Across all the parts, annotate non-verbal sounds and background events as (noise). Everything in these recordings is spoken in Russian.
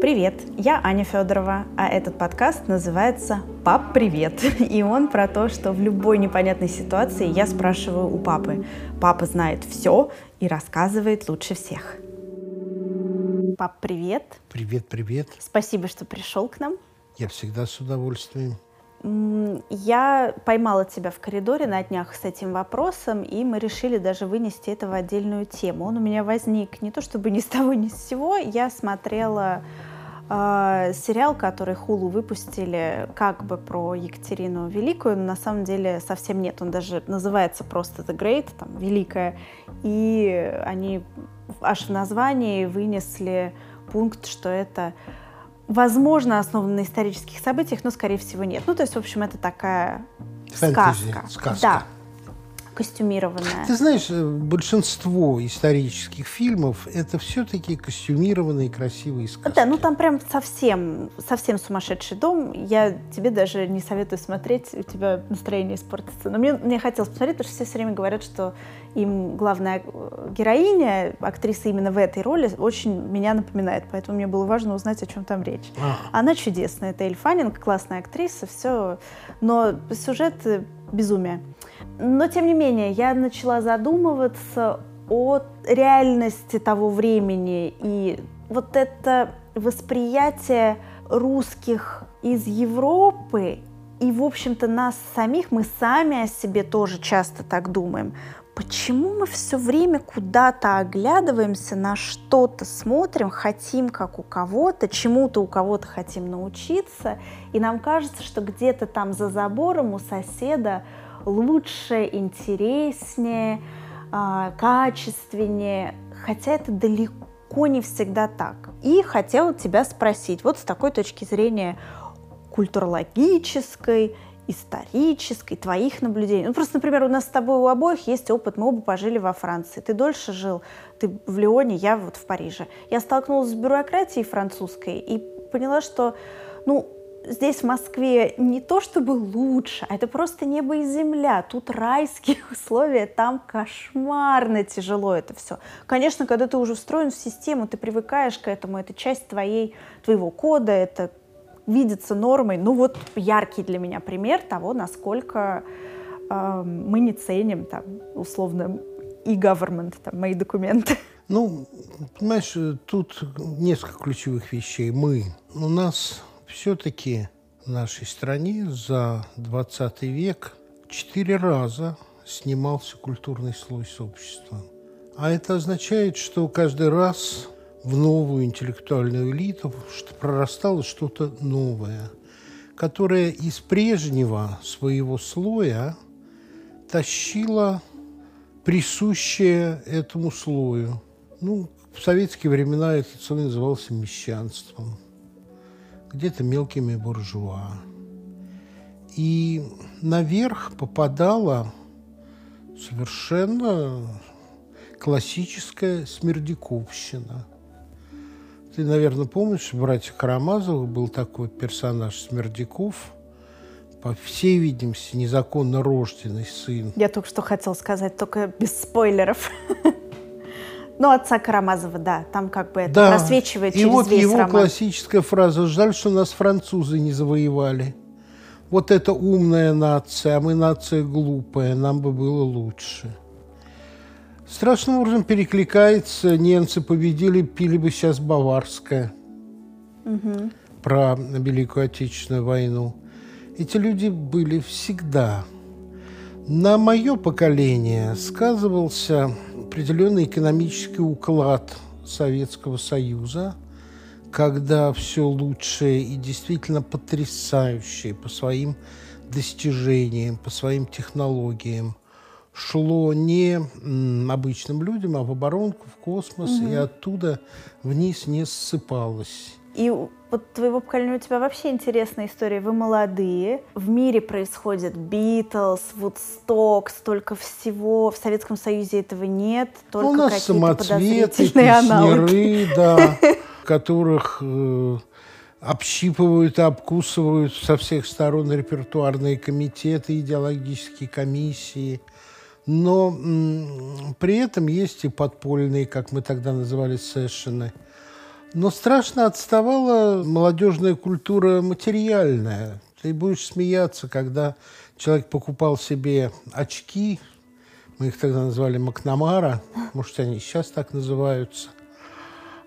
Привет, я Аня Федорова, а этот подкаст называется «Пап, привет!» (laughs) И он про то, что в любой непонятной ситуации я спрашиваю у папы. Папа знает все и рассказывает лучше всех. Пап, привет! Привет, привет. Спасибо, что пришел к нам. Я всегда с удовольствием. Я поймала тебя в коридоре на днях с этим вопросом, и мы решили даже вынести это в отдельную тему. Он у меня возник не то чтобы ни с того, ни с сего. Я смотрела э, сериал, который Хулу выпустили как бы про Екатерину Великую, но на самом деле совсем нет. Он даже называется просто The Great, там, Великая. И они аж в названии вынесли пункт, что это возможно, основан на исторических событиях, но, скорее всего, нет. Ну, то есть, в общем, это такая Фэнтези, сказка. сказка. Да, костюмированная. Ты знаешь, э, большинство исторических фильмов это все-таки костюмированные красивые сказки. Да, ну там прям совсем, совсем сумасшедший дом. Я тебе даже не советую смотреть, у тебя настроение испортится. Но мне, мне хотелось посмотреть, потому что все все время говорят, что им главная э, героиня, актриса именно в этой роли, очень меня напоминает. Поэтому мне было важно узнать, о чем там речь. А. Она чудесная, это Эль Фаннинг, классная актриса, все. Но сюжет э, безумие. Но, тем не менее, я начала задумываться о реальности того времени. И вот это восприятие русских из Европы и, в общем-то, нас самих, мы сами о себе тоже часто так думаем. Почему мы все время куда-то оглядываемся, на что-то смотрим, хотим как у кого-то, чему-то у кого-то хотим научиться, и нам кажется, что где-то там за забором у соседа лучше, интереснее, а, качественнее, хотя это далеко не всегда так. И хотела тебя спросить, вот с такой точки зрения культурологической, исторической, твоих наблюдений. Ну, просто, например, у нас с тобой у обоих есть опыт, мы оба пожили во Франции. Ты дольше жил, ты в Лионе, я вот в Париже. Я столкнулась с бюрократией французской и поняла, что, ну, здесь, в Москве, не то чтобы лучше, а это просто небо и земля. Тут райские (laughs) условия, там кошмарно тяжело это все. Конечно, когда ты уже встроен в систему, ты привыкаешь к этому, это часть твоей, твоего кода, это видится нормой. Ну вот яркий для меня пример того, насколько э, мы не ценим там условно и government, там, мои документы. Ну, понимаешь, тут несколько ключевых вещей. Мы, у нас все-таки в нашей стране за 20 век четыре раза снимался культурный слой с общества. А это означает, что каждый раз в новую интеллектуальную элиту что прорастало что-то новое, которое из прежнего своего слоя тащило присущее этому слою. Ну, в советские времена этот слой назывался мещанством – где-то мелкими буржуа. И наверх попадала совершенно классическая смердяковщина. Ты, наверное, помнишь, в «Братьях Карамазовых» был такой персонаж Смердяков, по всей видимости, незаконно рожденный сын. Я только что хотел сказать, только без спойлеров. (laughs) Ну, отца Карамазова, да, там как бы это да. просвечивает И через вот весь его роман. классическая фраза «Жаль, что нас французы не завоевали». Вот это умная нация, а мы нация глупая, нам бы было лучше. Страшным образом перекликается «Немцы победили, пили бы сейчас баварское». Угу. Про Великую Отечественную войну. Эти люди были всегда. На мое поколение сказывался определенный экономический уклад Советского Союза, когда все лучшее и действительно потрясающее по своим достижениям, по своим технологиям шло не обычным людям, а в оборонку, в космос, угу. и оттуда вниз не ссыпалось. И вот твоего поколения у тебя вообще интересная история. Вы молодые, в мире происходит Битлз, Вудсток, столько всего. В Советском Союзе этого нет, только у нас какие-то подозрительные аналоги. да, (laughs) которых э, общипывают и обкусывают со всех сторон репертуарные комитеты, идеологические комиссии. Но при этом есть и подпольные, как мы тогда называли, сессионы – Но страшно отставала молодежная культура материальная. Ты будешь смеяться, когда человек покупал себе очки, мы их тогда назвали Макнамара, может, они сейчас так называются,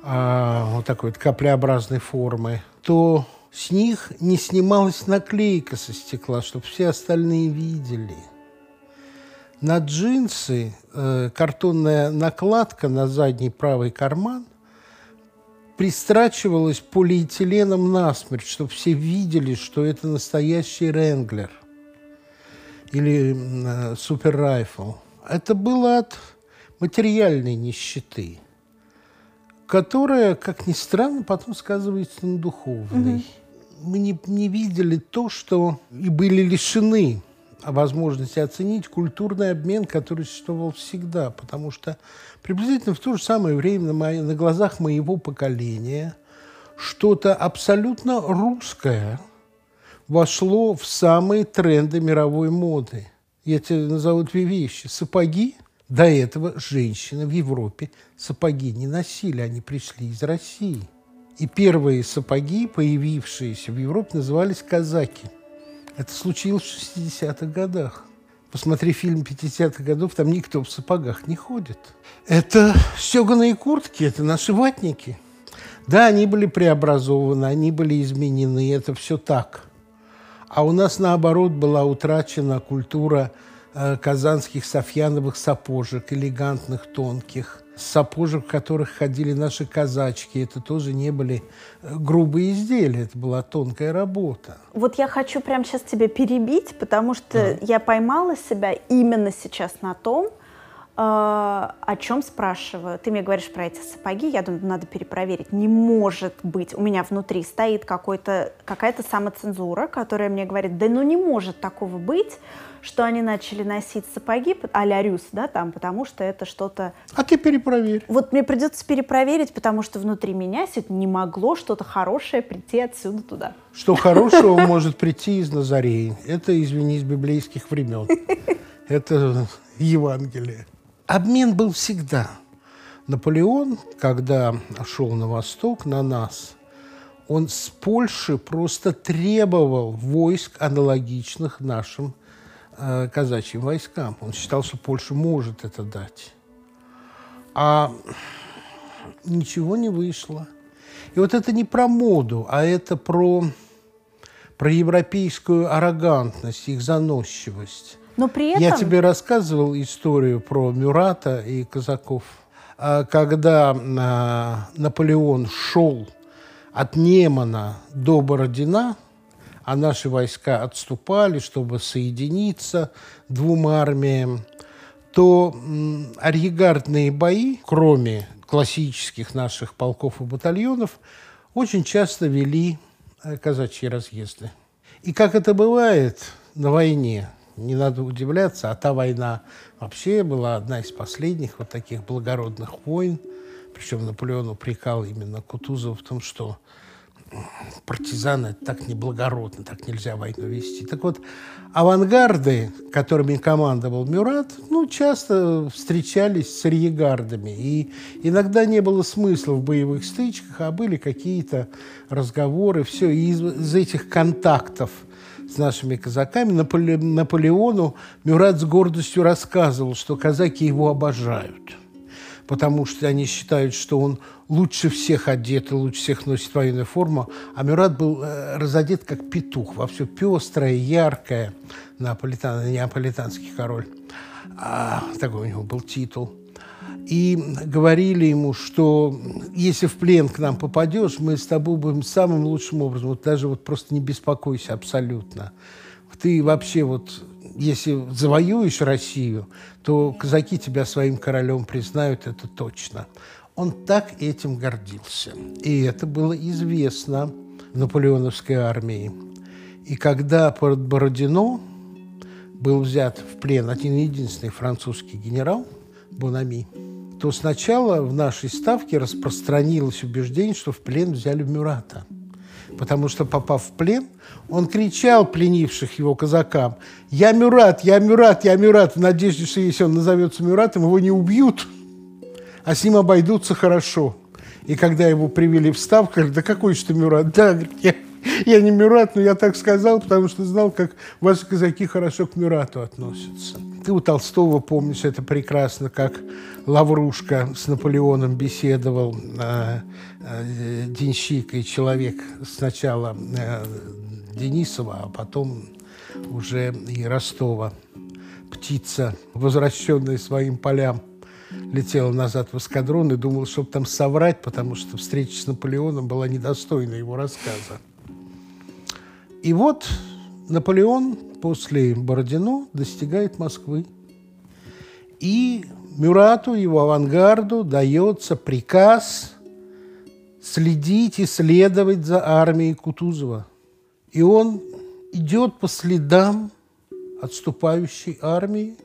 а, вот такой вот каплеобразной формы, то с них не снималась наклейка со стекла, чтобы все остальные видели. На джинсы э, картонная накладка на задний правый карман пристрачивалась полиэтиленом насмерть, чтобы все видели, что это настоящий Ренглер или э, Супер Райфл. Это было от материальной нищеты, которая, как ни странно, потом сказывается на духовной. Угу. Мы не, не видели то, что и были лишены возможности оценить культурный обмен, который существовал всегда, потому что приблизительно в то же самое время на, мои, на глазах моего поколения что-то абсолютно русское вошло в самые тренды мировой моды. Я тебе назову две вещи. Сапоги. До этого женщины в Европе сапоги не носили, они пришли из России. И первые сапоги, появившиеся в Европе, назывались казаки. Это случилось в 60-х годах. Посмотри фильм 50-х годов, там никто в сапогах не ходит. Это стеганые куртки, это наши ватники. Да, они были преобразованы, они были изменены, это все так. А у нас, наоборот, была утрачена культура э, казанских софьяновых сапожек, элегантных, тонких, сапожек, в которых ходили наши казачки. Это тоже не были э, грубые изделия, это была тонкая работа. Вот я хочу прямо сейчас тебя перебить, потому что да. я поймала себя именно сейчас на том, э, о чем спрашиваю. Ты мне говоришь про эти сапоги, я думаю, надо перепроверить. Не может быть, у меня внутри стоит какой-то, какая-то самоцензура, которая мне говорит, да ну не может такого быть, что они начали носить сапоги а-ля Рюс, да, там, потому что это что-то... А ты перепроверь. Вот мне придется перепроверить, потому что внутри меня не могло что-то хорошее прийти отсюда туда. Что хорошего может прийти из Назареи. Это, извини, из библейских времен. (laughs) Это Евангелие. Обмен был всегда. Наполеон, когда шел на восток, на нас, он с Польши просто требовал войск, аналогичных нашим э, казачьим войскам. Он считал, что Польша может это дать. А ничего не вышло. И вот это не про моду, а это про, про европейскую аррогантность, их заносчивость. Но при этом... Я тебе рассказывал историю про Мюрата и казаков. А когда а, Наполеон шел от Немана до Бородина, а наши войска отступали, чтобы соединиться двум армиям, то арьегардные бои, кроме классических наших полков и батальонов, очень часто вели э, казачьи разъезды. И как это бывает на войне, не надо удивляться, а та война вообще была одна из последних вот таких благородных войн, причем Наполеон упрекал именно Кутузова в том, что партизаны это так неблагородно, так нельзя войну вести. Так вот, авангарды, которыми командовал Мюрат, ну, часто встречались с арьегардами. И иногда не было смысла в боевых стычках, а были какие-то разговоры, все. И из, из этих контактов с нашими казаками Наполе, Наполеону Мюрат с гордостью рассказывал, что казаки его обожают потому что они считают, что он лучше всех одет и лучше всех носит военную форму. А Мюрат был э, разодет как петух, во все пестрое, яркое, неаполитан, неаполитанский король. А, такой у него был титул. И говорили ему, что если в плен к нам попадешь, мы с тобой будем самым лучшим образом. Вот даже вот просто не беспокойся абсолютно. Ты вообще вот если завоюешь Россию, то казаки тебя своим королем признают, это точно. Он так этим гордился. И это было известно наполеоновской армии. И когда под Бородино был взят в плен один единственный французский генерал Бонами, то сначала в нашей ставке распространилось убеждение, что в плен взяли Мюрата – потому что, попав в плен, он кричал пленивших его казакам «Я Мюрат, я Мюрат, я Мюрат!» в надежде, что если он назовется Мюратом, его не убьют, а с ним обойдутся хорошо. И когда его привели в став, говорят, да какой же ты Мюрат? (laughs) Да, я, я не Мюрат, но я так сказал, потому что знал, как ваши казаки хорошо к Мюрату относятся. Ты у Толстого помнишь это прекрасно, как Лаврушка с Наполеоном беседовал, э, э, денщик и человек сначала э, Денисова, а потом уже и Ростова. Птица, возвращенная своим полям, летела назад в эскадрон и думал, чтобы там соврать, потому что встреча с Наполеоном была недостойна его рассказа. И вот Наполеон после Бородино достигает Москвы. И Мюрату, его авангарду, дается приказ следить и следовать за армией Кутузова. И он идет по следам отступающей армии,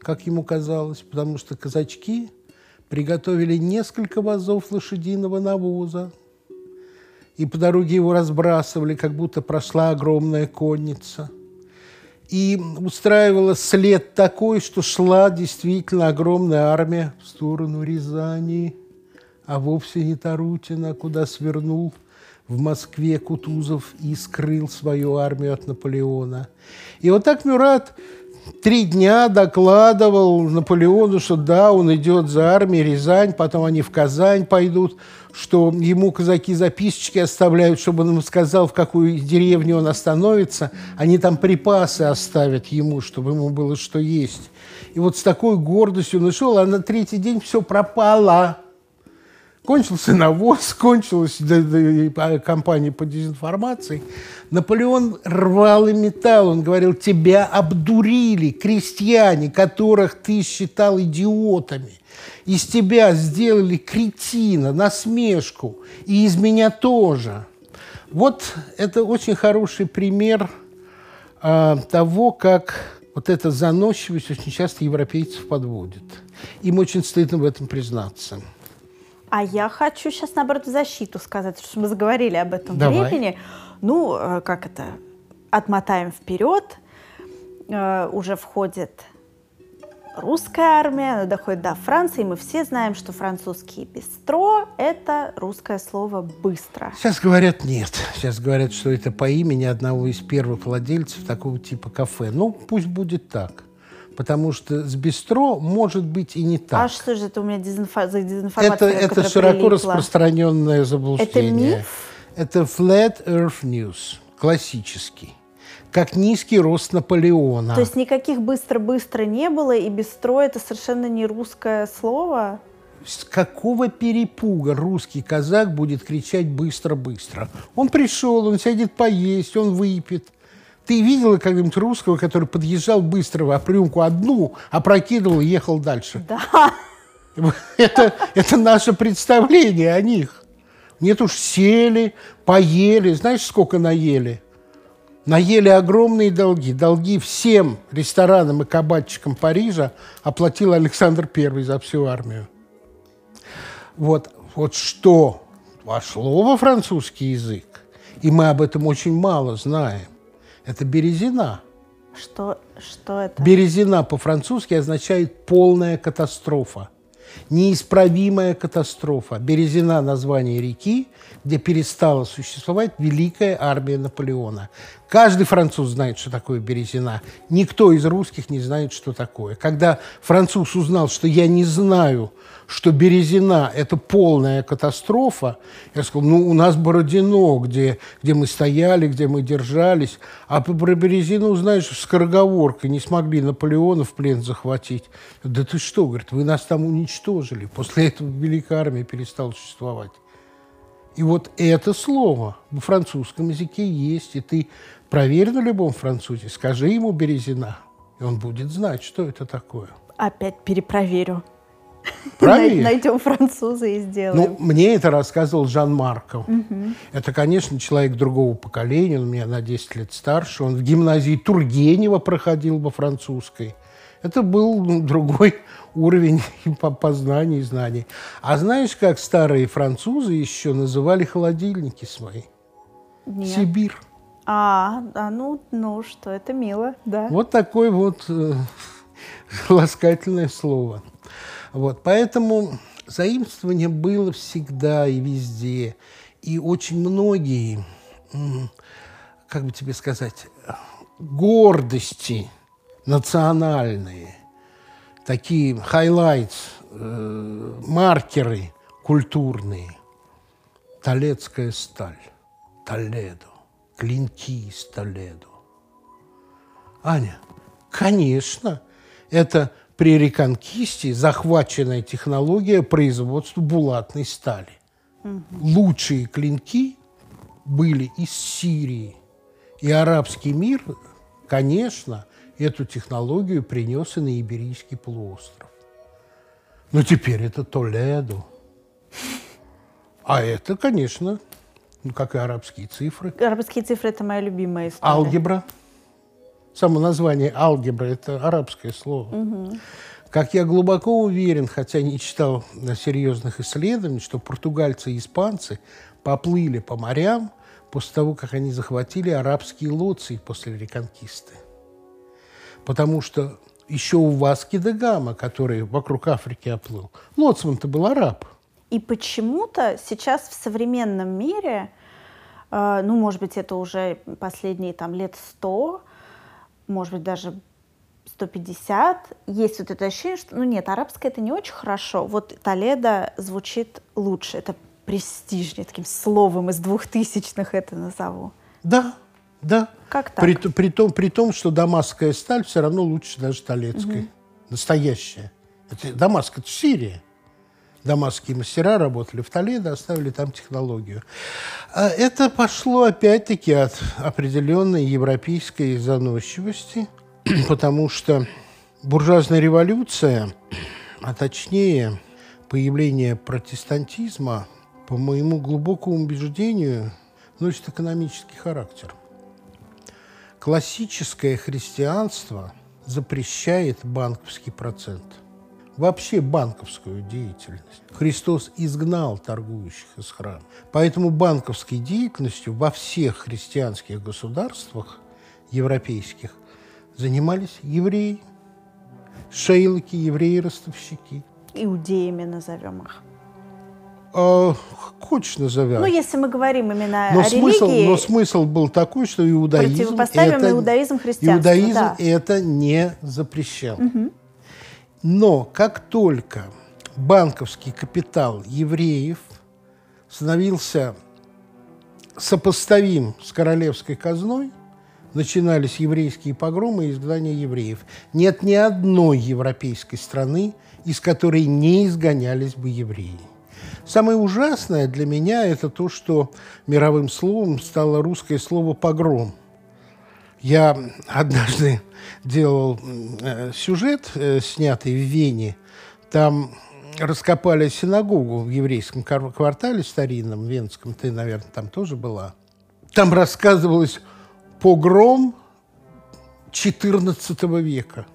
как ему казалось, потому что казачки приготовили несколько вазов лошадиного навоза, и по дороге его разбрасывали, как будто прошла огромная конница. И устраивала след такой, что шла действительно огромная армия в сторону Рязани, а вовсе не Тарутина, куда свернул в Москве Кутузов и скрыл свою армию от Наполеона. И вот так Мюрат три дня докладывал Наполеону, что да, он идет за армией, Рязань, потом они в Казань пойдут, что ему казаки записочки оставляют, чтобы он им сказал, в какую деревню он остановится, они там припасы оставят ему, чтобы ему было что есть. И вот с такой гордостью он ушел, а на третий день все пропало. Кончился навоз, (laughs) кончилась кампания по дезинформации. Наполеон рвал и металл. Он говорил, тебя обдурили крестьяне, которых ты считал идиотами. Из тебя сделали кретина, насмешку. И из меня тоже. Вот это очень хороший пример э, того, как вот эта заносчивость очень часто европейцев подводит. Им очень стыдно в этом признаться. А я хочу сейчас, наоборот, в защиту сказать, что мы заговорили об этом Давай. времени. Ну, э, как это, отмотаем вперед, э, уже входит русская армия, она доходит до Франции, и мы все знаем, что французский бистро – это русское слово «быстро». Сейчас говорят нет. Сейчас говорят, что это по имени одного из первых владельцев такого типа кафе. Ну, пусть будет так потому что с бистро может быть и не так. А что же это у меня дезинфо... за дезинформация? Это, это широко прилипла? распространенное заблуждение. Это миф? Это Flat Earth News, классический. Как низкий рост Наполеона. То есть никаких быстро-быстро не было, и бистро это совершенно не русское слово? С какого перепуга русский казак будет кричать быстро-быстро? Он пришел, он сядет поесть, он выпьет. Ты видела когда-нибудь русского, который подъезжал быстро в опрюмку одну, опрокидывал и ехал дальше? Да. (laughs) Это, это наше представление о них. Нет уж, сели, поели. Знаешь, сколько наели? Наели огромные долги. Долги всем ресторанам и кабачикам Парижа оплатил Александр I за всю армию. Вот, вот что вошло во французский язык, и мы об этом очень мало знаем. Это березина. Что, что это? Березина по-французски означает полная катастрофа. Неисправимая катастрофа. Березина – название реки, где перестала существовать великая армия Наполеона. Каждый француз знает, что такое Березина. Никто из русских не знает, что такое. Когда француз узнал, что я не знаю, что Березина – это полная катастрофа, я сказал, ну, у нас Бородино, где, где мы стояли, где мы держались, а про Березину, знаешь, скороговоркой не смогли Наполеона в плен захватить. Да ты что, говорит, вы нас там уничтожили. После этого Великая Армия перестала существовать. И вот это слово в французском языке есть, и ты проверь на любом французе, скажи ему «березина», и он будет знать, что это такое. Опять перепроверю. Проверь. (laughs) Найдем француза и сделаем. Ну, мне это рассказывал Жан Марков. Угу. Это, конечно, человек другого поколения, он меня на 10 лет старше. Он в гимназии Тургенева проходил во французской. Это был ну, другой (laughs) уровень (laughs) познаний и знаний. А знаешь, как старые французы еще называли холодильники свои? Нет. Сибирь. А, а ну, ну что, это мило, да. Вот такое вот э, (laughs) ласкательное слово. Вот, поэтому заимствование было всегда и везде. И очень многие, как бы тебе сказать, гордости национальные, такие highlights, э, маркеры культурные. Толецкая сталь, Толедо, клинки из Толедо. Аня, конечно, это при реконкисте захваченная технология производства булатной стали. Угу. Лучшие клинки были из Сирии. И арабский мир, конечно, эту технологию принес и на Иберийский полуостров. Но теперь это Толедо. А это, конечно, ну, как и арабские цифры. Арабские цифры – это моя любимая история. Алгебра – Само название алгебра – это арабское слово. Угу. Как я глубоко уверен, хотя не читал серьезных исследований, что португальцы и испанцы поплыли по морям после того, как они захватили арабские лоции после реконкисты. Потому что еще у Васки де Гама, который вокруг Африки оплыл, лоцман-то был араб. И почему-то сейчас в современном мире, э, ну, может быть, это уже последние там лет сто, может быть, даже 150, есть вот это ощущение, что, ну нет, арабское это не очень хорошо. Вот Толедо звучит лучше, это престижнее, таким словом из двухтысячных это назову. Да, да. Как так? При, при, том, при том, что дамасская сталь все равно лучше даже толецкой. Угу. Настоящая. Это, Дамаск – это Сирия. Дамасские мастера работали в Толедо, оставили там технологию. А это пошло опять-таки от определенной европейской заносчивости, (clears throat) потому что буржуазная революция, а точнее появление протестантизма, по моему глубокому убеждению, носит экономический характер. Классическое христианство запрещает банковский процент – вообще банковскую деятельность. Христос изгнал торгующих из храма. Поэтому банковской деятельностью во всех христианских государствах европейских занимались евреи, шейлоки, евреи-ростовщики. Иудеями назовем их. А, хочешь назовем. Ну, если мы говорим именно но о смысл, религии... Но смысл был такой, что иудаизм... Противопоставим это, иудаизм христианству, Иудаизм да. это не запрещал. Угу. Но как только банковский капитал евреев становился сопоставим с королевской казной, начинались еврейские погромы и изгнание евреев. Нет ни одной европейской страны, из которой не изгонялись бы евреи. Самое ужасное для меня это то, что мировым словом стало русское слово «погром». Я однажды делал э, сюжет, э, снятый в Вене. Там раскопали синагогу в еврейском квартале старинном, венском. Ты, наверное, там тоже была. Там рассказывалось погром XIV века.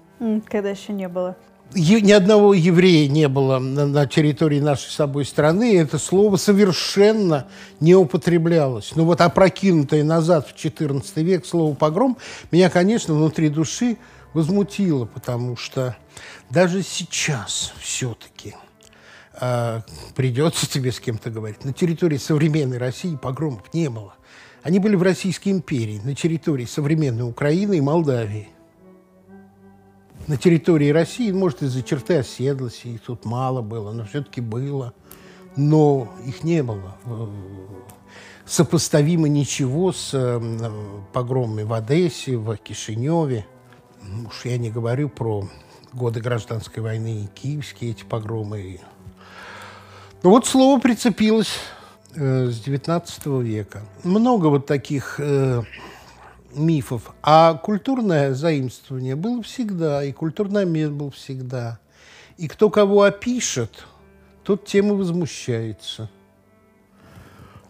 Когда еще не было ни одного еврея не было на, территории нашей с собой страны, и это слово совершенно не употреблялось. Но вот опрокинутое назад в XIV век слово «погром» меня, конечно, внутри души возмутило, потому что даже сейчас все-таки э, придется тебе с кем-то говорить. На территории современной России погромов не было. Они были в Российской империи, на территории современной Украины и Молдавии – на территории России, может, из-за черты оседлости, их тут мало было, но все-таки было. Но их не было. Сопоставимо ничего с э, погромами в Одессе, в Кишиневе. Уж я не говорю про годы гражданской войны и киевские эти погромы. Ну вот слово прицепилось э, с XIX века. Много вот таких э, мифов. А культурное заимствование было всегда, и культурный обмен был всегда. И кто кого опишет, тот тем и возмущается.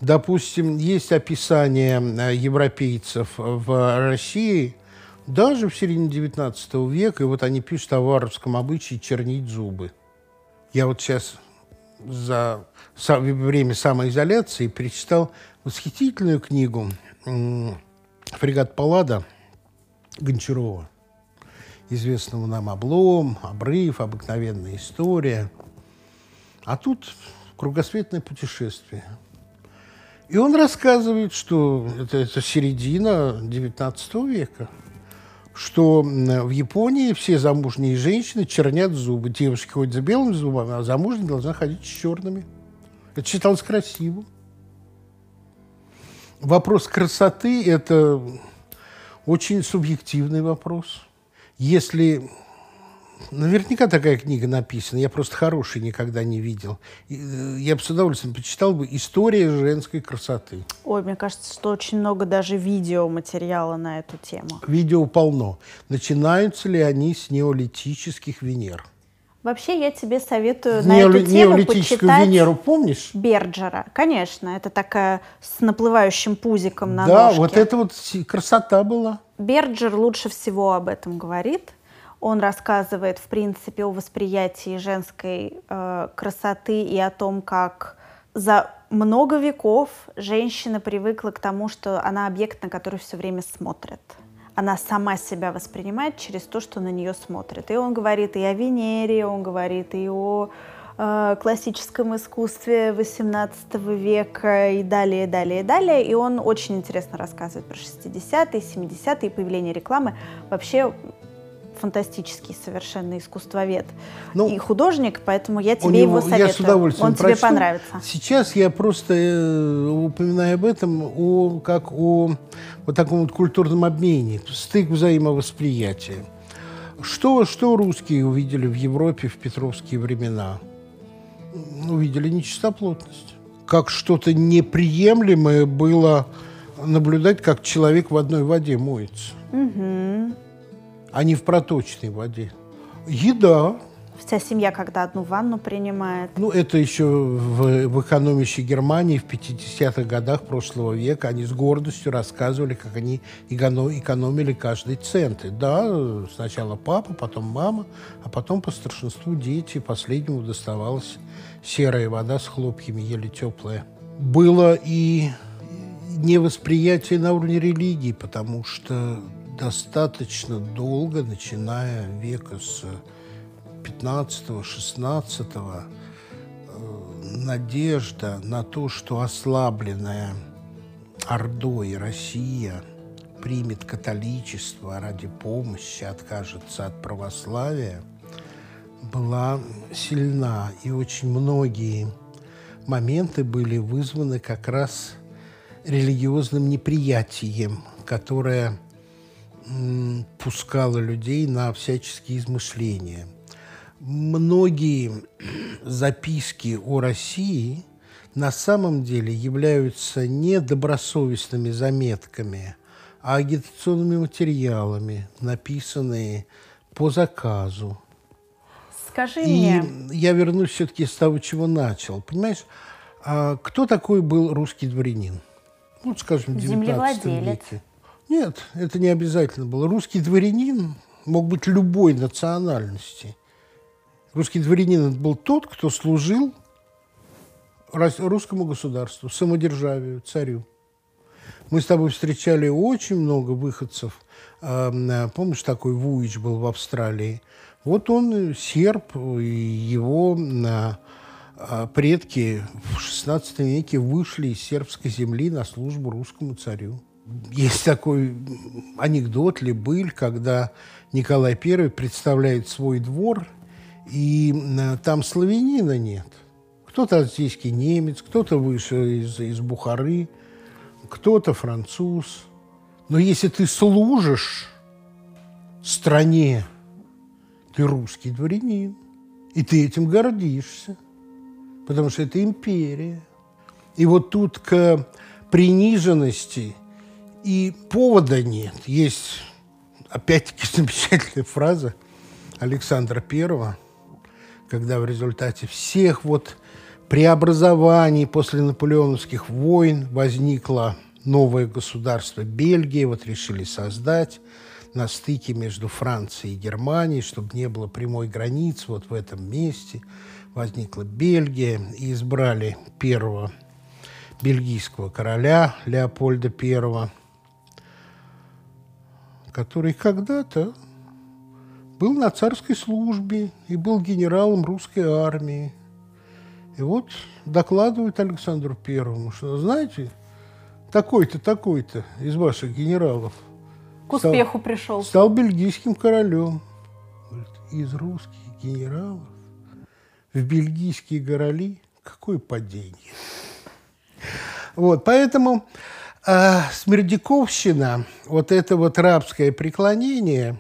Допустим, есть описание э, европейцев в России даже в середине XIX века, и вот они пишут о варварском обычае чернить зубы. Я вот сейчас за время самоизоляции перечитал восхитительную книгу фрегат «Паллада» Гончарова, известного нам «Облом», «Обрыв», «Обыкновенная история». А тут кругосветное путешествие. И он рассказывает, что это, это середина XIX века, что в Японии все замужние женщины чернят зубы. Девушки ходят с белыми зубами, а замужние должна ходить с черными. Это считалось красивым. Вопрос красоты – это очень субъективный вопрос. Если Наверняка такая книга написана. Я просто хороший никогда не видел. Э, я бы с удовольствием почитал бы «История женской красоты». Ой, мне кажется, что очень много даже видеоматериала на эту тему. Видео полно. Начинаются ли они с неолитических Венер? Вообще, я тебе советую на Нео- эту тему почитать Венеру помнишь? Берджера. Конечно, это такая с наплывающим пузиком на Да, ножке. вот это вот красота была. Берджер лучше всего об этом говорит. Он рассказывает, в принципе, о восприятии женской э, красоты и о том, как за много веков женщина привыкла к тому, что она объект, на который все время смотрят. Она сама себя воспринимает через то, что на нее смотрят. И он говорит и о Венере, он говорит и о э, классическом искусстве XVIII века и далее, далее, далее. И он очень интересно рассказывает про 60-е, 70-е и появление рекламы. Вообще фантастический совершенно искусствовед ну, и художник, поэтому я тебе него, его советую. Я с удовольствием Он прочту. тебе понравится. Сейчас я просто э, упоминаю об этом о, как о вот таком вот культурном обмене, стык взаимовосприятия. Что, что русские увидели в Европе в петровские времена? Увидели нечистоплотность. Как что-то неприемлемое было наблюдать, как человек в одной воде моется. Угу а не в проточной воде. Еда. Вся семья когда одну ванну принимает. Ну, это еще в, в экономящей Германии в 50-х годах прошлого века они с гордостью рассказывали, как они экономили каждый цент. Да, сначала папа, потом мама, а потом по старшинству дети. Последнему доставалась серая вода с хлопьями, еле теплая. Было и невосприятие на уровне религии, потому что достаточно долго, начиная века с 15-16, э, надежда на то, что ослабленная Ордой Россия примет католичество ради помощи, откажется от православия, была сильна. И очень многие моменты были вызваны как раз религиозным неприятием, которое пускала людей на всяческие измышления. Многие записки о России на самом деле являются не добросовестными заметками, а агитационными материалами, написанные по заказу. Скажи И мне. я вернусь все-таки с того, чего начал. Понимаешь, а кто такой был русский дворянин? Ну, скажем, в 19 веке. Нет, это не обязательно было. Русский дворянин мог быть любой национальности. Русский дворянин был тот, кто служил русскому государству, самодержавию, царю. Мы с тобой встречали очень много выходцев. А, помнишь, такой Вуич был в Австралии? Вот он серб, и его а, предки в XVI веке вышли из сербской земли на службу русскому царю есть такой анекдот ли быль, когда Николай I представляет свой двор, и э, там славянина нет. Кто-то азийский немец, кто-то вышел из, из Бухары, кто-то француз. Но если ты служишь стране, ты русский дворянин, и ты этим гордишься, потому что это империя. И вот тут к приниженности и повода нет. Есть, опять-таки, (laughs) замечательная фраза Александра Первого, когда в результате всех вот преобразований после наполеоновских войн возникло новое государство Бельгия, вот решили создать на стыке между Францией и Германией, чтобы не было прямой границы, вот в этом месте возникла Бельгия, и избрали первого бельгийского короля Леопольда I, который когда-то был на царской службе и был генералом русской армии. И вот докладывают Александру Первому, что, знаете, такой-то, такой-то из ваших генералов к успеху стал, пришел. Стал бельгийским королем. Говорит, из русских генералов в бельгийские гороли какое падение. Вот, поэтому э, смердяковщина, вот это вот рабское преклонение,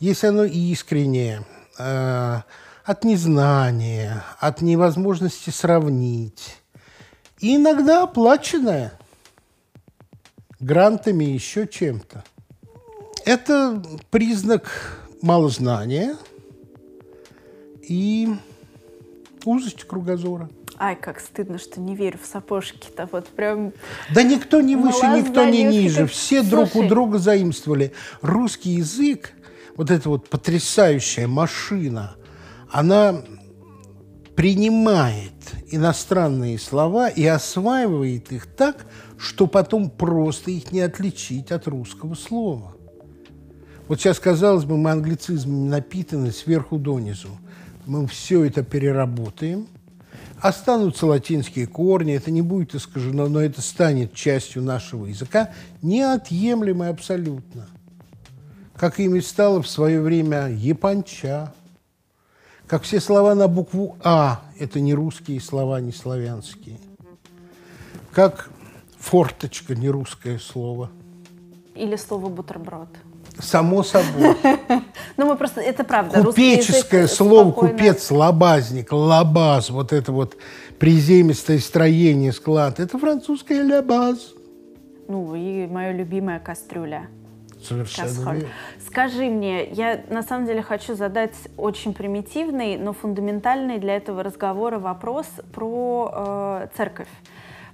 если оно искреннее, э, от незнания, от невозможности сравнить, и иногда оплаченное грантами еще чем-то. Это признак малознания и узость кругозора. Ай, как стыдно, что не верю в сапожки-то. Вот прям... Да никто не выше, никто не ниже. Все Слушай, друг у друга заимствовали. Русский язык, вот эта вот потрясающая машина, она принимает иностранные слова и осваивает их так, что потом просто их не отличить от русского слова. Вот сейчас, казалось бы, мы англицизмами напитаны сверху донизу. Мы все это переработаем. Останутся латинские корни, это не будет искажено, но это станет частью нашего языка, неотъемлемой абсолютно. Как ими стало в свое время японча, как все слова на букву «А» – это не русские слова, не славянские. Как форточка – не русское слово. Или слово «бутерброд». Само собой. (laughs) Ну, мы просто, это правда. Купеческое слово, купец, лабазник, лабаз, вот это вот приземистое строение, склад, это французское лабаз. Ну, и моя любимая кастрюля. Совершенно Скажи мне, я на самом деле хочу задать очень примитивный, но фундаментальный для этого разговора вопрос про э, церковь.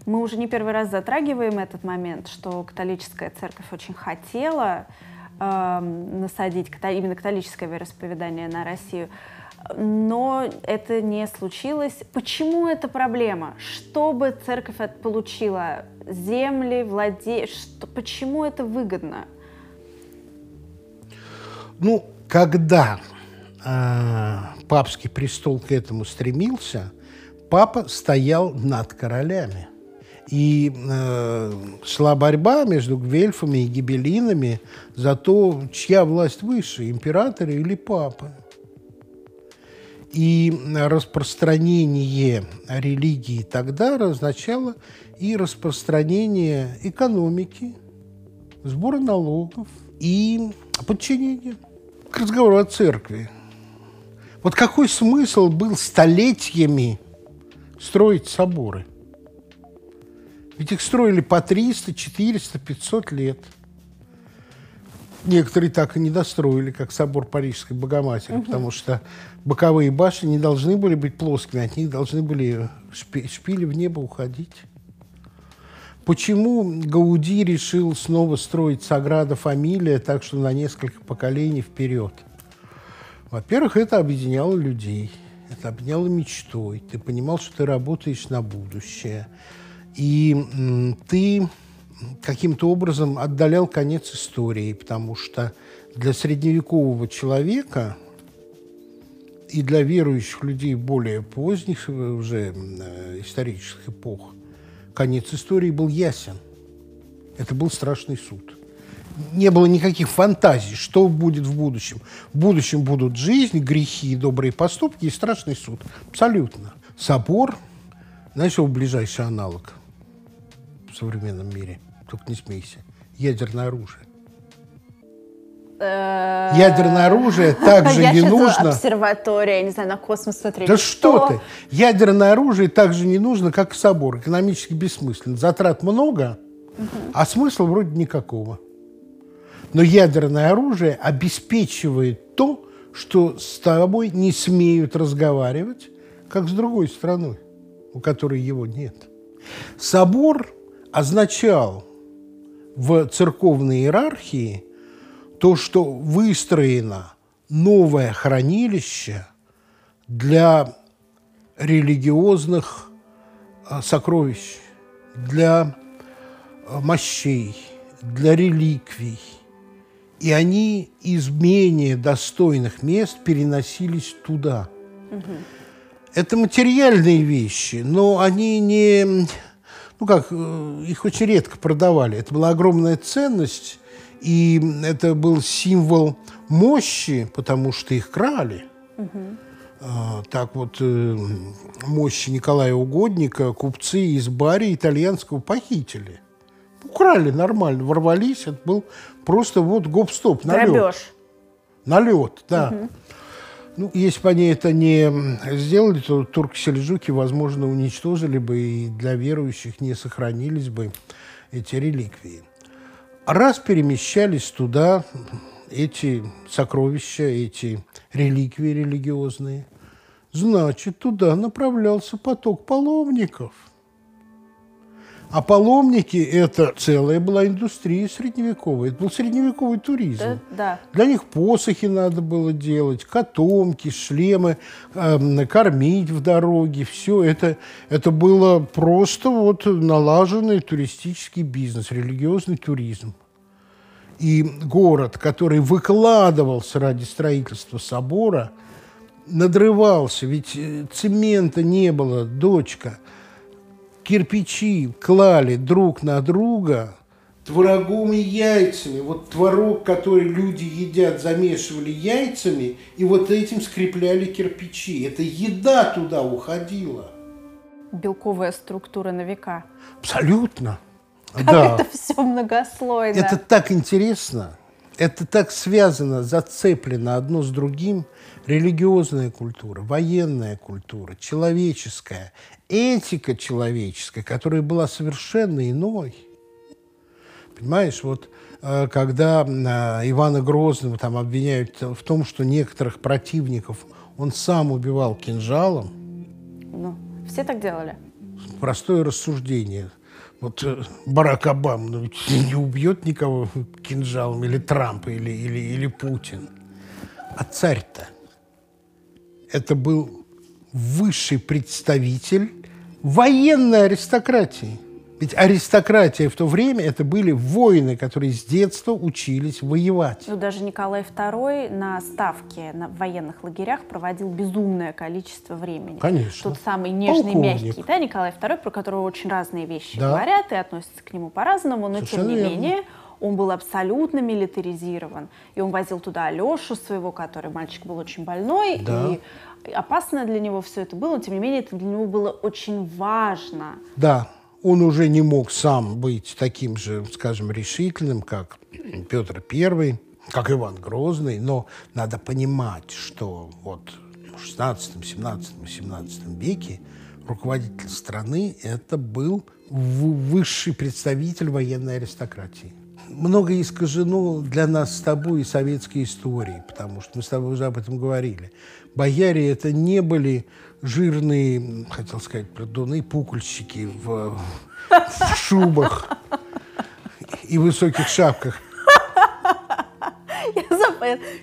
Мы уже не первый раз затрагиваем этот момент, что католическая церковь очень хотела э, насадить именно католическое вероисповедание на Россию. Но это не случилось. Почему это проблема? Чтобы церковь получила земли, владе... что... почему это выгодно? Ну, когда э, папский престол к этому стремился, папа стоял над королями. И э, шла борьба между гвельфами и гибелинами за то, чья власть выше, императора или папы. И распространение религии тогда означало и распространение экономики, сбора налогов и подчинение. К разговору о церкви. Вот какой смысл был столетиями строить соборы – ведь их строили по 300, 400, 500 лет. Некоторые так и не достроили, как собор Парижской Богоматери, угу. потому что боковые башни не должны были быть плоскими, от них должны были шпили в небо уходить. Почему Гауди решил снова строить Саграда Фамилия так, что на несколько поколений вперед? Во-первых, это объединяло людей, это объединяло мечтой. Ты понимал, что ты работаешь на будущее – и ты каким-то образом отдалял конец истории, потому что для средневекового человека и для верующих людей более поздних уже э, исторических эпох конец истории был ясен. Это был страшный суд. Не было никаких фантазий, что будет в будущем. В будущем будут жизнь, грехи, добрые поступки и страшный суд. Абсолютно. Собор, знаешь, его ближайший аналог – в современном мире. Только не смейся. Ядерное оружие. Э, Ядерное оружие также не нужно. обсерватория, не знаю, на космос смотреть. Да что ты? Ядерное оружие также не нужно, как собор. Экономически бессмысленно. Затрат много, а смысла вроде никакого. Но ядерное оружие обеспечивает то, что с тобой не смеют разговаривать, как с другой страной, у которой его нет. Собор означал в церковной иерархии то, что выстроено новое хранилище для религиозных а, сокровищ, для а, мощей, для реликвий. И они из менее достойных мест переносились туда. Угу. Это материальные вещи, но они не... Ну как, э, их очень редко продавали. Это была огромная ценность, и это был символ мощи, потому что их крали. А, так вот, э, мощи Николая Угодника купцы из Бари итальянского похитили. Украли нормально, ворвались. Это был просто вот гоп-стоп, налет. Грабеж. Налет, да. Угу. Ну, если бы они это не сделали, то турки-сельджуки, возможно, уничтожили бы, и для верующих не сохранились бы эти реликвии. Раз перемещались туда эти сокровища, эти реликвии религиозные, значит, туда направлялся поток паломников – а паломники – это целая была индустрия средневековая. Это был средневековый туризм. Да, да. Для них посохи надо было делать, котомки, шлемы, э, кормить в дороге. Все это, это было просто вот налаженный туристический бизнес, религиозный туризм. И город, который выкладывался ради строительства собора, надрывался, ведь э, цемента не было, дочка – кирпичи клали друг на друга творогом и яйцами. Вот творог, который люди едят, замешивали яйцами, и вот этим скрепляли кирпичи. Это еда туда уходила. Белковая структура на века. Абсолютно. Как да. это все многослойно. Это так интересно. Это так связано, зацеплено одно с другим. Религиозная культура, военная культура, человеческая этика человеческая, которая была совершенно иной. Понимаешь, вот э, когда э, Ивана Грозного там обвиняют в том, что некоторых противников он сам убивал кинжалом. Ну, все так делали. Простое рассуждение. Вот э, Барак Обама ну, (laughs) не убьет никого кинжалом, или Трамп, или, или, или Путин. А царь-то это был высший представитель военной аристократии. Ведь аристократия в то время это были воины, которые с детства учились воевать. Ну, даже Николай II на ставке на военных лагерях проводил безумное количество времени. Конечно. Тот самый нежный, Полковник. мягкий, да, Николай II, про которого очень разные вещи да. говорят и относятся к нему по-разному, но Совершенно тем не верно. менее он был абсолютно милитаризирован. И он возил туда Алешу своего, который мальчик был очень больной, да. и опасно для него все это было, но тем не менее это для него было очень важно. Да, он уже не мог сам быть таким же, скажем, решительным, как Петр I, как Иван Грозный, но надо понимать, что вот в 16, 17, 18 веке руководитель страны это был высший представитель военной аристократии многое искажено для нас с тобой и советской истории, потому что мы с тобой уже об этом говорили. Бояре это не были жирные, хотел сказать, продуны, пукольщики в, в шубах и высоких шапках.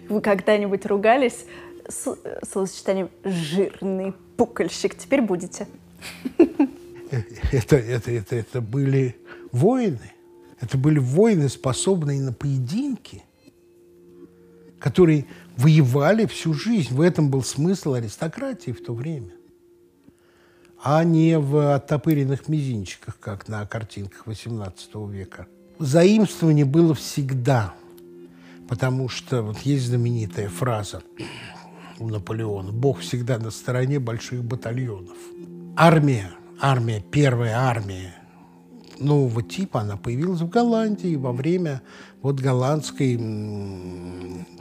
Вы когда-нибудь ругались с словосочетанием «жирный пукольщик»? Теперь будете. Это, это, это, это были воины. Это были воины, способные на поединки, которые воевали всю жизнь. В этом был смысл аристократии в то время. А не в оттопыренных мизинчиках, как на картинках XVIII века. Заимствование было всегда, потому что вот есть знаменитая фраза у Наполеона «Бог всегда на стороне больших батальонов». Армия, армия, первая армия нового типа, она появилась в Голландии во время вот голландской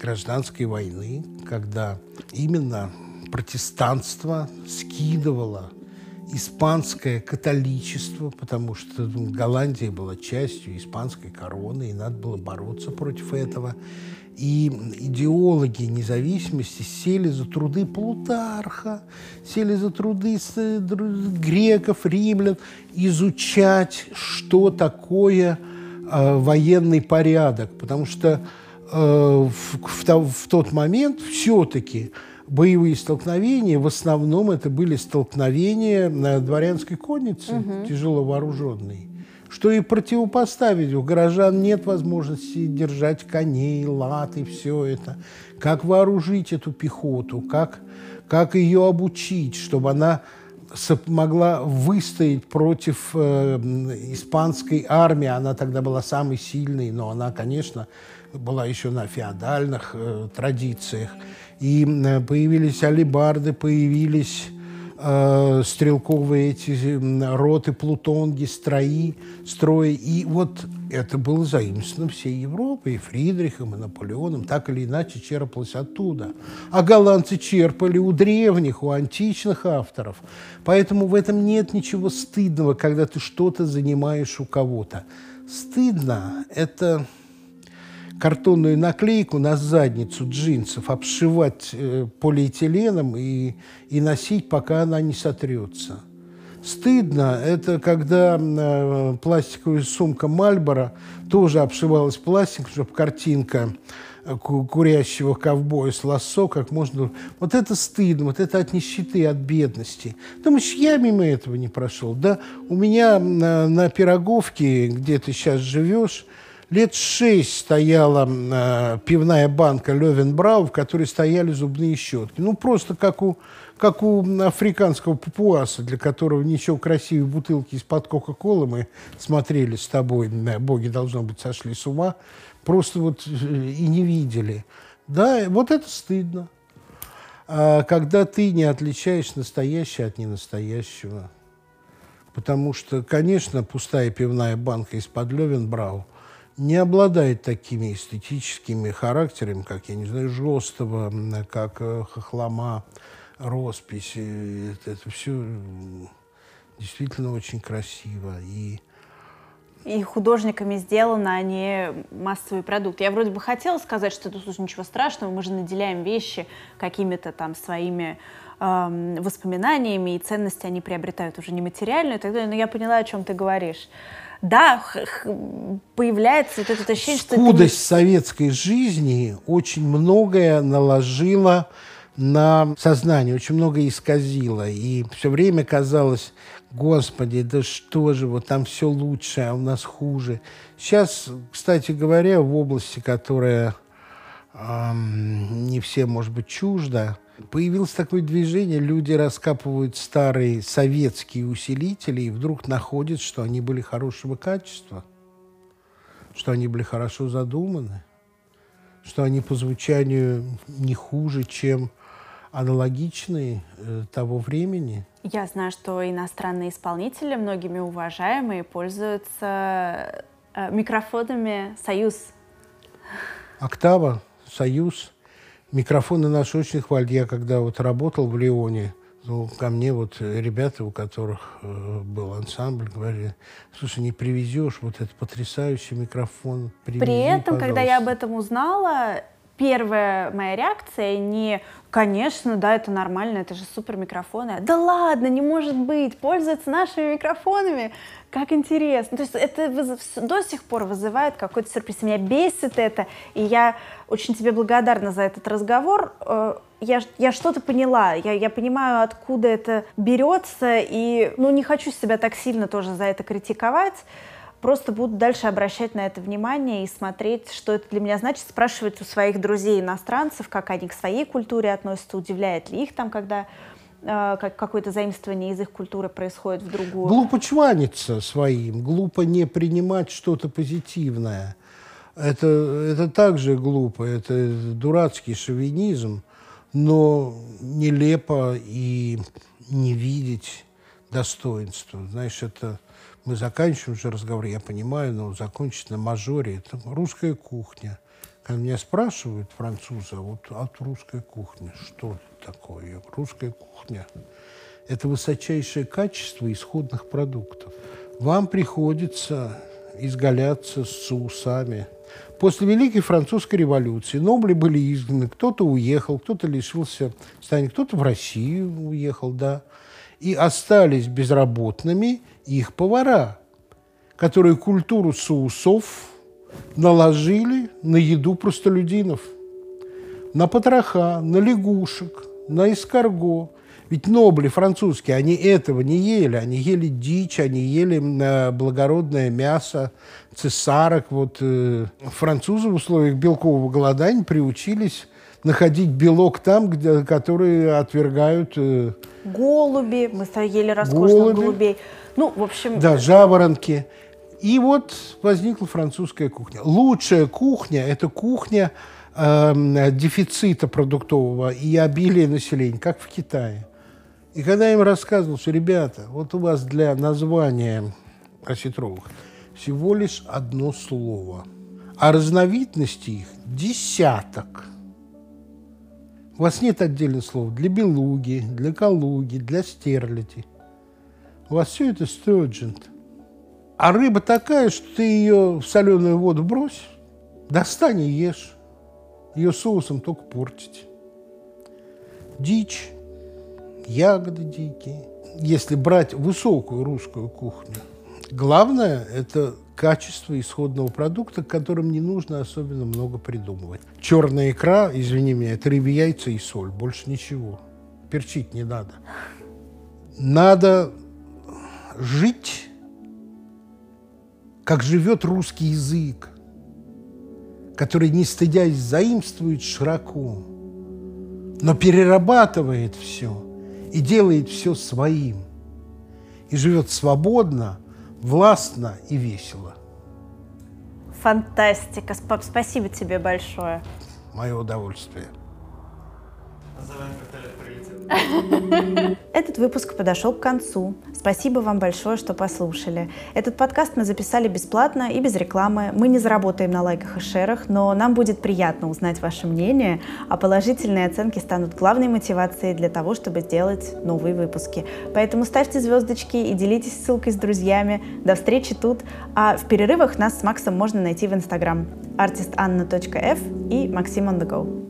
гражданской войны, когда именно протестанство скидывало испанское католичество, потому что Голландия была частью испанской короны, и надо было бороться против этого и идеологи независимости сели за труды Плутарха, сели за труды греков, римлян, изучать, что такое э, военный порядок, потому что э, в, в, в тот момент все-таки боевые столкновения, в основном это были столкновения на дворянской коннице, угу. тяжело вооруженной что и противопоставить. У горожан нет возможности держать коней, лад и все это. Как вооружить эту пехоту, как, как ее обучить, чтобы она могла выстоять против э, испанской армии. Она тогда была самой сильной, но она, конечно, была еще на феодальных э, традициях. И э, появились алибарды, появились э, стрелковые эти роты, плутонги, строи, строи. И вот это было заимствовано всей Европой, и Фридрихом, и Наполеоном, так или иначе черпалось оттуда. А голландцы черпали у древних, у античных авторов. Поэтому в этом нет ничего стыдного, когда ты что-то занимаешь у кого-то. Стыдно – это картонную наклейку на задницу джинсов обшивать э, полиэтиленом и, и носить, пока она не сотрется. Стыдно, это когда э, пластиковая сумка Мальбора тоже обшивалась пластиком, чтобы картинка э, курящего ковбоя с лассо как можно... Вот это стыдно, вот это от нищеты, от бедности. Думаешь, я мимо этого не прошел? Да, у меня на, на Пироговке, где ты сейчас живешь, лет шесть стояла э, пивная банка Левенбрау, в которой стояли зубные щетки. Ну, просто как у, как у африканского папуаса, для которого ничего красивее бутылки из-под Кока-Колы мы смотрели с тобой, боги, должно быть, сошли с ума, просто вот э, и не видели. Да, вот это стыдно. А когда ты не отличаешь настоящее от ненастоящего. Потому что, конечно, пустая пивная банка из-под Левенбрау – не обладает такими эстетическими характерами, как, я не знаю, Жостова, как э, Хохлома, роспись. Это, это все действительно очень красиво. И и художниками сделано, а не массовый продукт. Я вроде бы хотела сказать, что тут ничего страшного, мы же наделяем вещи какими-то там своими э, воспоминаниями, и ценности они приобретают уже нематериальную и так далее, но я поняла, о чем ты говоришь да, появляется вот это ощущение, что... Скудость это... советской жизни очень многое наложила на сознание, очень многое исказило. И все время казалось, господи, да что же, вот там все лучше, а у нас хуже. Сейчас, кстати говоря, в области, которая эм, не всем, может быть, чужда, Появилось такое движение, люди раскапывают старые советские усилители и вдруг находят, что они были хорошего качества, что они были хорошо задуманы, что они по звучанию не хуже, чем аналогичные э, того времени. Я знаю, что иностранные исполнители, многими уважаемые, пользуются э, микрофонами «Союз». «Октава», «Союз». Микрофоны наши очень хвалят. Я когда вот работал в Лионе, ну, ко мне вот ребята, у которых э, был ансамбль, говорили, слушай, не привезешь вот этот потрясающий микрофон, привези, При этом, пожалуйста. когда я об этом узнала, первая моя реакция не Конечно, да, это нормально, это же супер микрофоны. Да ладно, не может быть, пользуются нашими микрофонами. Как интересно. То есть это до сих пор вызывает какой-то сюрприз. Меня бесит это, и я очень тебе благодарна за этот разговор. Э, я, я что-то поняла, я, я понимаю, откуда это берется, и ну, не хочу себя так сильно тоже за это критиковать. Просто буду дальше обращать на это внимание и смотреть, что это для меня значит, спрашивать у своих друзей иностранцев, как они к своей культуре относятся, удивляет ли их там, когда э, как какое-то заимствование из их культуры происходит в другую. Глупо чваниться своим, глупо не принимать что-то позитивное. Это, это также глупо, это дурацкий шовинизм, но нелепо и не видеть достоинства. Знаешь, это мы заканчиваем уже разговор, я понимаю, но закончить на мажоре. Это русская кухня. Когда меня спрашивают французы, а вот от русской кухни, что это такое? Русская кухня – это высочайшее качество исходных продуктов. Вам приходится изгаляться с соусами. После Великой Французской революции нобли были изгнаны, кто-то уехал, кто-то лишился стани, кто-то в Россию уехал, да и остались безработными их повара, которые культуру соусов наложили на еду простолюдинов, на потроха, на лягушек, на эскарго. Ведь нобли французские, они этого не ели, они ели дичь, они ели э, благородное мясо, цесарок. Вот э, французы в условиях белкового голодания приучились находить белок там, где, который отвергают... Э, голуби, мы ели роскошных голуби. голубей. Ну, в общем... Да, жаворонки. И вот возникла французская кухня. Лучшая кухня – это кухня э, дефицита продуктового и обилия населения, как в Китае. И когда я им рассказывал, что, ребята, вот у вас для названия осетровых всего лишь одно слово, а разновидностей их десяток. У вас нет отдельных слов для белуги, для калуги, для стерляти. У вас все это стерджент. А рыба такая, что ты ее в соленую воду брось, достань и ешь. Ее соусом только портить. Дичь, ягоды дикие. Если брать высокую русскую кухню, главное – это качество исходного продукта, к которым не нужно особенно много придумывать. Черная икра, извини меня, это рыбьи яйца и соль, больше ничего. Перчить не надо. Надо жить, как живет русский язык, который, не стыдясь, заимствует широко, но перерабатывает все и делает все своим, и живет свободно, властно и весело. Фантастика. Спасибо тебе большое. Мое удовольствие. (laughs) Этот выпуск подошел к концу. Спасибо вам большое, что послушали. Этот подкаст мы записали бесплатно и без рекламы. Мы не заработаем на лайках и шерах, но нам будет приятно узнать ваше мнение, а положительные оценки станут главной мотивацией для того, чтобы сделать новые выпуски. Поэтому ставьте звездочки и делитесь ссылкой с друзьями. До встречи тут. А в перерывах нас с Максом можно найти в Инстаграм artistanna.f и Maxim on the go.